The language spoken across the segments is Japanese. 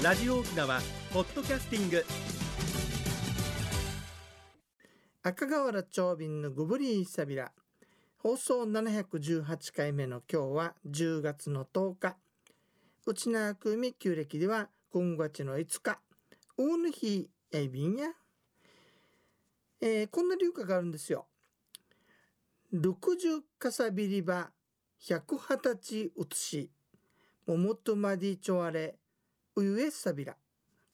ラジオ沖縄ポッドキャスティング。赤瓦長瓶のグブリーサビラ放送718回目の今日は10月の10日。内縄組旧暦では今月の5日。大の日やいびんや、えー、こんな流歌があるんですよ。60かさびりば120歳写しももとまでちょあれうゆえさびら。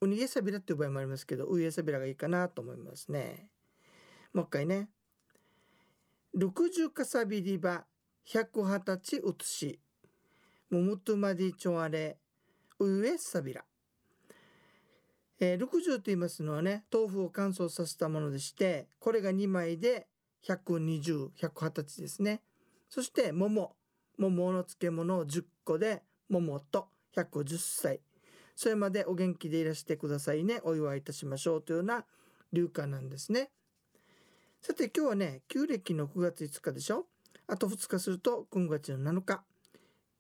うにえさびらっていう場合もありますけどうゆえさびらがいいかなと思いますね。もう一回ね。60かさびりば120歳写し。ももとまでちょあれうゆえさびら。えー、60と言いますのはね豆腐を乾燥させたものでしてこれが2枚で120120ですね。そして桃。桃の漬物を10個で桃と110歳。それまでお元気でいらしてくださいね。お祝いいたしましょうというような流歌なんですね。さて今日はね旧暦の9月5日でしょ。あと2日すると9月の7日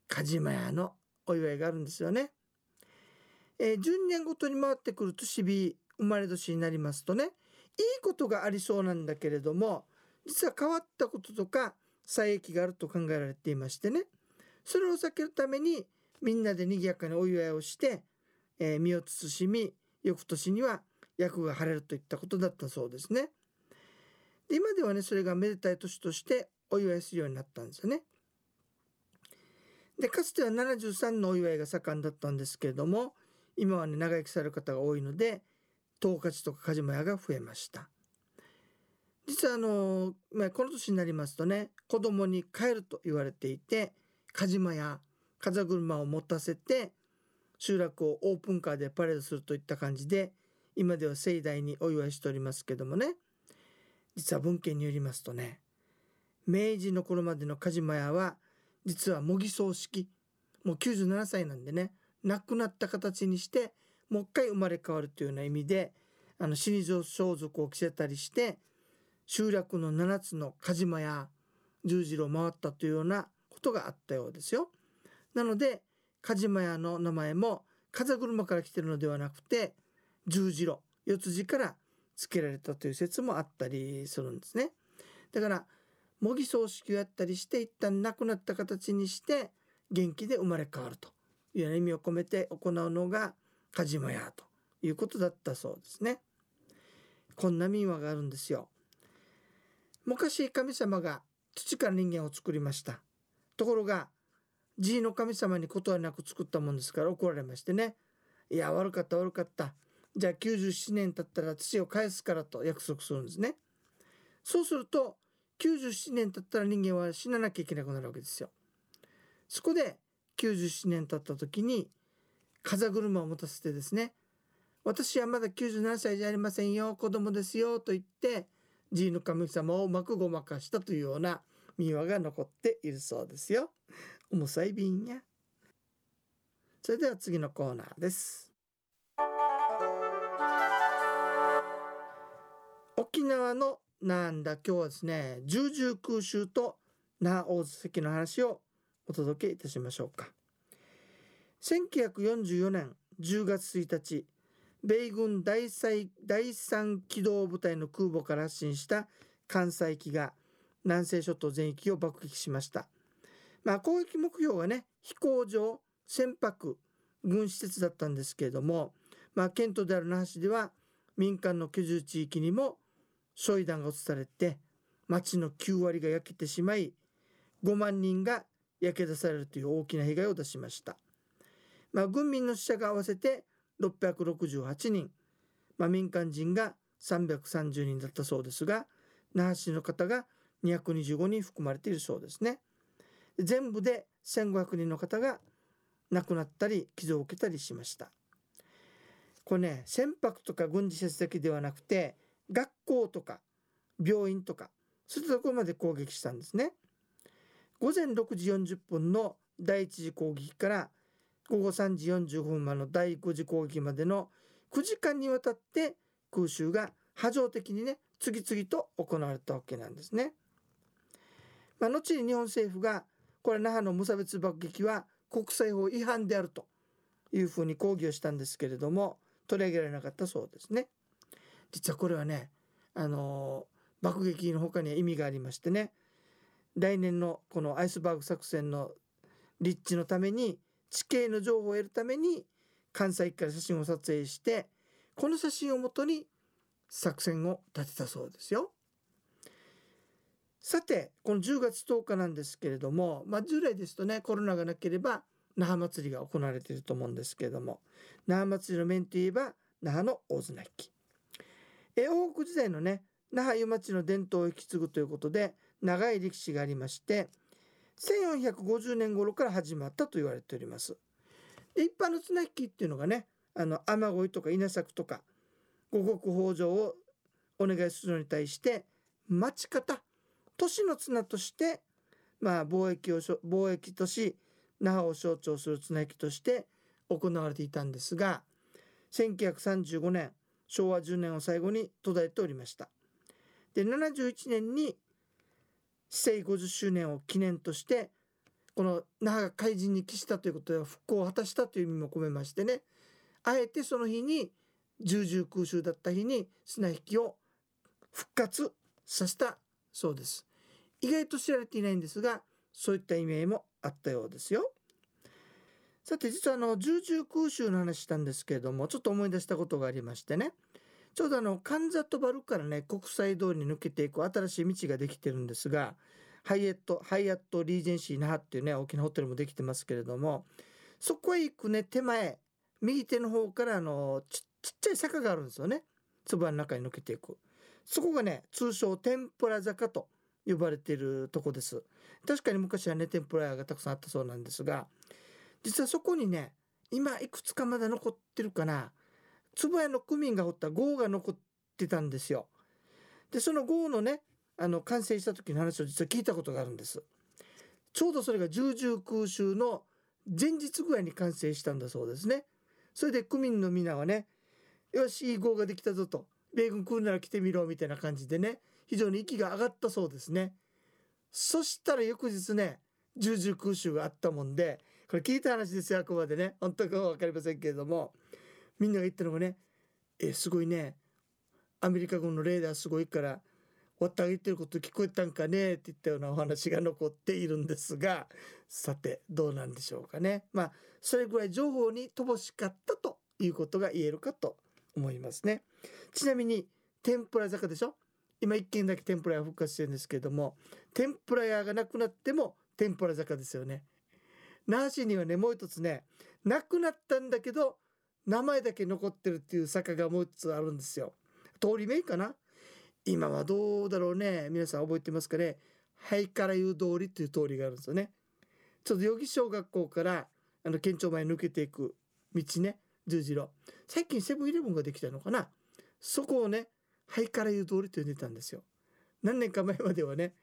梶島屋のお祝いがあるんですよね、えー、12年ごとに回ってくる年日生まれ年になりますとねいいことがありそうなんだけれども実は変わったこととか佐益があると考えられていましてね。それを避けるためにみんなで賑やかにお祝いをして、えー、身を慎み翌年には役が晴れるといったことだったそうですね。で今ではねそれがめでたい年としてお祝いするようになったんですよね。でかつては73のお祝いが盛んだったんですけれども今はね長生きされる方が多いので十勝とか梶間屋が増えました。実はあの、まあ、この年になりますとね子供に帰ると言われていて鹿島や風車を持たせて集落をオープンカーでパレードするといった感じで今では盛大にお祝いしておりますけどもね実は文献によりますとね明治の頃までの鹿島屋は実は模擬葬式もう97歳なんでね亡くなった形にしてもう一回生まれ変わるというような意味であの死に装束を着せたりして集落の7つの鹿島や十字路を回ったというようなことがあったようですよ。なので鹿島屋の名前も風車から来てるのではなくて十字路四つ字から付けられたという説もあったりするんですね。だから模擬葬式をやったりして一旦亡くなった形にして元気で生まれ変わるというような意味を込めて行うのが鹿島屋ということだったそうですね。こんな民話があるんですよ。昔神様が土から人間を作りましたところが爺の神様に断りなく作ったもんですから怒られましてね。いや悪かった悪かった。じゃあ97年経ったら土を返すからと約束するんですね。そうすると97年経ったら人間は死ななきゃいけなくなるわけですよ。そこで97年経った時に風車を持たせてですね私はまだ97歳じゃありませんよ子供ですよと言って爺の神様をうまくごまかしたというような民話が残っているそうですよ。重さい瓶や。それでは次のコーナーです。沖縄のなんだ今日はですね重々空襲と那大関の話をお届けいたしましょうか1944年10月1日米軍第第3機動部隊の空母から発進した艦載機が南西諸島全域を爆撃しました。まあ、攻撃目標はね飛行場船舶軍施設だったんですけれども、まあ、県都である那覇市では民間の居住地域にも焼夷弾が移されて町の9割が焼けてしまい5万人が焼け出されるという大きな被害を出しました。まあ、軍民の死者が合わせて668人、まあ、民間人が330人だったそうですが那覇市の方が225人含まれているそうですね。全部で1500人の方が亡くなったり傷を受けたりしました。これね船舶とか軍事施設だけではなくて学校とか病院とかそういったところまで攻撃したんですね。午前6時40分の第一次攻撃から午後3時45分までの第5次攻撃までの9時間にわたって空襲が波状的にね次々と行われたわけなんですね。まあ、後に日本政府がこれ那覇の無差別爆撃は国際法違反であるというふうに抗議をしたんですけれども取り上げられなかったそうですね。実はこれはねあの爆撃の他には意味がありましてね来年のこのアイスバーグ作戦の立地のために地形の情報を得るために関西から写真を撮影してこの写真をもとに作戦を立てたそうですよ。さてこの10月10日なんですけれども、まあ、従来ですとねコロナがなければ那覇祭りが行われていると思うんですけれども那覇祭りの面といえば那覇の大綱引き。え王国時代のね那覇湯町の伝統を引き継ぐということで長い歴史がありまして1450年頃から始まったと言われております。で一般の綱引きっていうのがねあの雨乞いとか稲作とか五穀豊穣をお願いするのに対して町方都市の綱としてまあ貿易を貿易とし那覇を象徴する綱引きとして行われていたんですが1935年昭和10年を最後に途絶えておりました。で71年に市政50周年を記念としてこの那覇が開人に帰したということで復興を果たしたという意味も込めましてねあえてその日に重々空襲だった日に綱引きを復活させたそうです。意外と知られていないんですがそういった意味合いもあったようですよ。さて実はあの重々空襲の話したんですけれどもちょっと思い出したことがありましてね。ちょうどあの神里バルからね国際通りに抜けていく新しい道ができてるんですがハイエットハイアットリージェンシー那覇っていうね大きなホテルもできてますけれどもそこへ行くね手前右手の方からあのちっちゃい坂があるんですよね。粒の中に抜けていく。そこがね通称天ぷら坂と呼ばれているとこです。確かに昔はね天ぷら屋がたくさんあったそうなんですが実はそこにね今いくつかまだ残ってるかな坪屋の区民が掘った壕が残ってたんですよ。でその壕のねあの完成した時の話を実は聞いたことがあるんです。ちょうどそれが重々空襲の前日ぐらいに完成したんだそうですね。それで区民の皆はねよしいい号ができたぞと米軍来るなら来てみろみたいな感じでね非常に息が上がったそうですね。そしたら翌日ね重々空襲があったもんでこれ聞いた話ですよあくまでね。本当か分かりませんけれどもみんなが言ったのがねえすごいね。アメリカ軍のレーダーすごいから終わってあげてること聞こえたんかね？って言ったようなお話が残っているんですがさてどうなんでしょうかね。まあそれぐらい情報に乏しかったということが言えるかと思いますね。ちなみに天ぷら坂でしょ？今一軒だけ天ぷら屋復活してるんですけれども天ぷら屋がなくなっても天ぷら坂ですよね。那覇市にはねもう一つねなくなったんだけど名前だけ残ってるっていう坂がもう一つあるんですよ。通り名かな？今はどうだろうね。皆さん覚えてますかね？はいから言う通りっていう通りがあるんですよね。ちょっと余木小学校からあの県庁前抜けていく道ね十字路。最近セブンイレブンができたのかな？そこをねはいから言う通りって呼んでたんですよ。何年か前まではね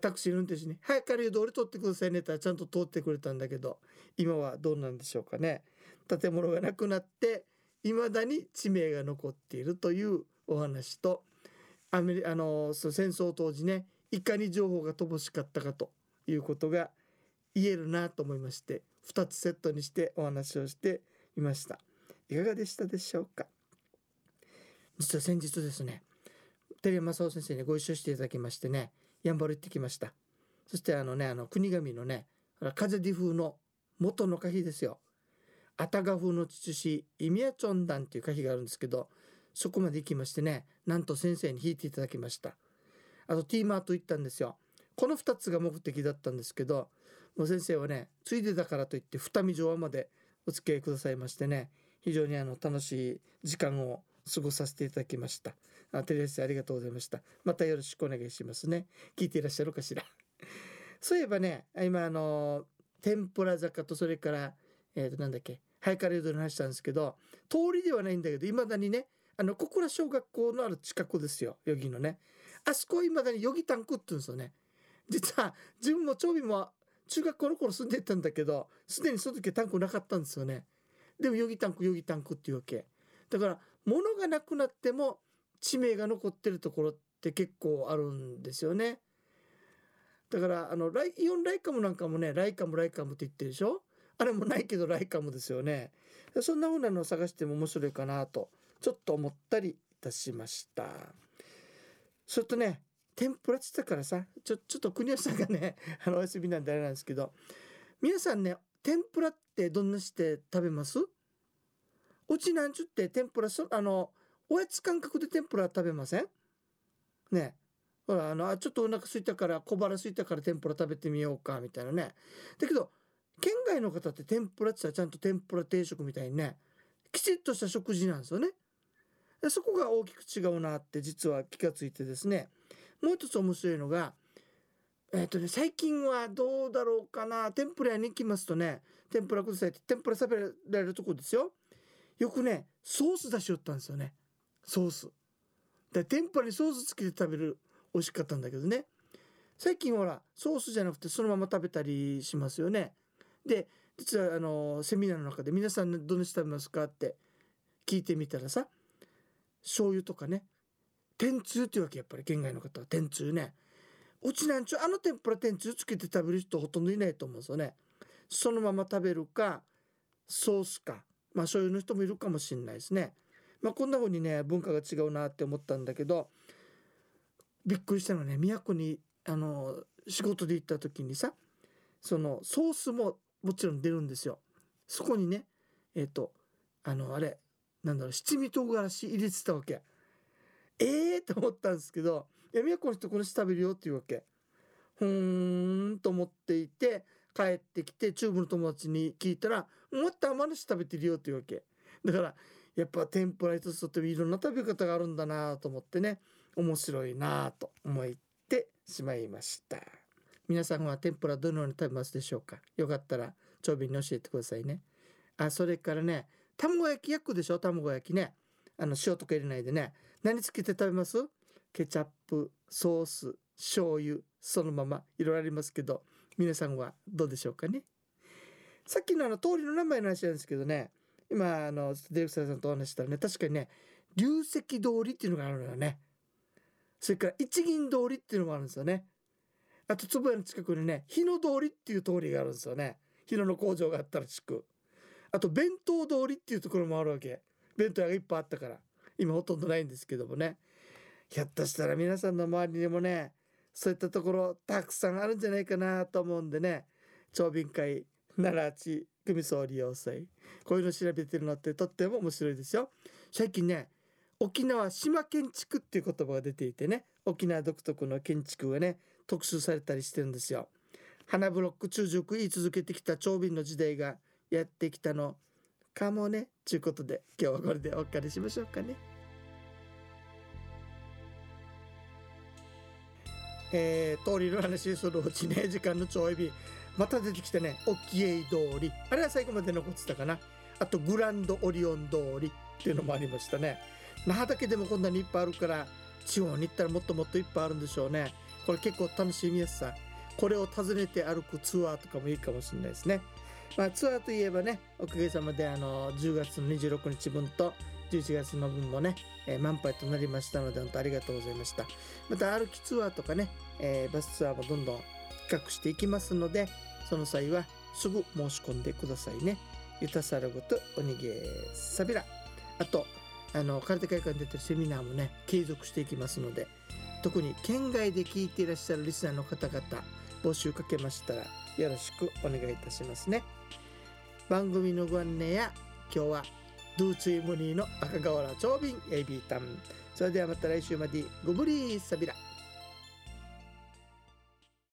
タクシー運転手に「はいから言う通り通ってくださいね」ってちゃんと通ってくれたんだけど今はどうなんでしょうかね。建物がなくなって未だに地名が残っているというお話とアメリあの戦争当時ねいかに情報が乏しかったかということが言えるなと思いまして2つセットにしてお話をしていました。いかがでしたでしょうか？実は先日ですねテレマサオ先生にご一緒していただきましてねやんばる行ってきました。そしてあのねあの国神のね風ディ風の元の歌碑ですよ。あたが風の父子イミヤチョンダンっていう歌碑があるんですけどそこまで行きましてねなんと先生に弾いていただきました。あとティーマート行ったんですよ。この2つが目的だったんですけどもう先生はねついでだからといって二見城までお付き合いくださいましてね非常にあの楽しい時間を過ごさせていただきました。あテレビ先ありがとうございました。またよろしくお願いしますね。聞いていらっしゃるかしら。そういえばね今あの天ぷら坂とそれからえっ、ー、となんだっけハイカレードの話したんですけど通りではないんだけどいまだにねあの小倉小学校のある近くですよ。余木のね。あそこいまだに余木タンクって言うんですよね。実は自分も長尾も中学校の頃住んでたんだけどすでにその時はタンクなかったんですよね。でも余木タンク余木タンクっていうわけ。だから物がなくなっても地名が残ってるところって結構あるんですよね。だからあのライイオンライカムなんかもねライカムライカムって言ってるでしょ？あれもないけどライカムですよね。そんな風なのを探しても面白いかなとちょっと思ったりいたしました。それとね天ぷらっつったからさちょちょっと国吉さんがね あのお休みなんであれなんですけど皆さんね天ぷらってどんなして食べます？うちなんちゅって天ぷらそあのおやつ感覚で天ぷら食べません？ね。ほらあのあちょっとお腹空いたから小腹空いたから天ぷら食べてみようかみたいなね。だけど県外の方って天ぷらって言ったらちゃんと天ぷら定食みたいにねきちっとした食事なんですよね。そこが大きく違うなって実は気がついてですね。もう一つ面白いのがえっ、とね最近はどうだろうかな。天ぷら屋に行きますとね天ぷらくださいって天ぷら食べられるとこですよ。よくねソース出しよったんですよね。ソース。で天ぷらにソースつけて食べる美味しかったんだけどね。最近ほらソースじゃなくてそのまま食べたりしますよね。で実はあのセミナーの中で皆さんどの食べますかって聞いてみたらさ醤油とかね天つゆっていうわけやっぱり県外の方は。天つゆね。うちなんちゅうあの天ぷら天つゆつけて食べる人ほとんどいないと思うんですよね。そのまま食べるかソースか。まあ醤油の人もいるかもしれないですね。まあこんな風にね文化が違うなって思ったんだけどびっくりしたのはね都にあの仕事で行った時にさそのソースももちろん出るんですよ。そこにねえっ、とあのあれなんだろう七味唐辛子入れてたわけ。ええー、と思ったんですけど「いや都の人この人食べるよ」っていうわけ。ふーんと思っていて帰ってきて中部の友達に聞いたら「もっと甘梨食べてるよ」っていうわけ。だからやっぱ天ぷら一つとってもいろんな食べ方があるんだなと思ってね面白いなと思ってしまいました。皆さんは天ぷらどのように食べますでしょうか？よかったら長瓶に教えてくださいね。あそれからね卵焼き焼くでしょ？卵焼きね。あの塩とか入れないでね。何つけて食べます？ケチャップソース醤油そのまま。いろいろありますけど。皆さんはどうでしょうかね。さっきのあの通りの名前の話なんですけどね。今あのディレクターさんとお話したらね確かにね流石通りっていうのがあるのよね。それから一銀通りっていうのもあるんですよね。あと坪谷の近くにね日野通りっていう通りがあるんですよね。日野の工場があったらしく。あと弁当通りっていうところもあるわけ。弁当屋がいっぱいあったから。今ほとんどないんですけどもね。ひょっとしたら皆さんの周りにもねそういったところたくさんあるんじゃないかなと思うんでね。長瓶会奈良地組総理要塞こういうの調べてるのってとっても面白いですよ。最近ね沖縄島建築っていう言葉が出ていてね。沖縄独特の建築がね特集されたりしてるんですよ。花ブロック中熟言い続けてきた長瓶の時代がやってきたのかもね。ということで今日はこれでお別れしましょうかね。えー、通りの話するうちね時間のちょい日また出てきてね沖合通り。あれは最後まで残ってたかな。あとグランドオリオン通りっていうのもありましたね。那覇だけでもこんなにいっぱいあるから地方に行ったらもっともっといっぱいあるんでしょうね。これ結構楽しみやすさ。これを訪ねて歩くツアーとかもいいかもしれないですね。まあ、ツアーといえばねおかげさまであの10月の26日分と11月の分もね、えー、満杯となりましたので本当ありがとうございました。また歩きツアーとかね、えー、バスツアーもどんどん企画していきますのでその際はすぐ申し込んでくださいね。ゆたさらごとおにげさびらあとあの空手会館に出てるセミナーもね継続していきますので特に県外で聞いていらっしゃるリスナーの方々募集かけましたらよろしくお願いいたしますね。番組のご案内や今日はドゥーツイムニーの赤瓦長瓶エビタン。それではまた来週まで。ごぶりーさびら。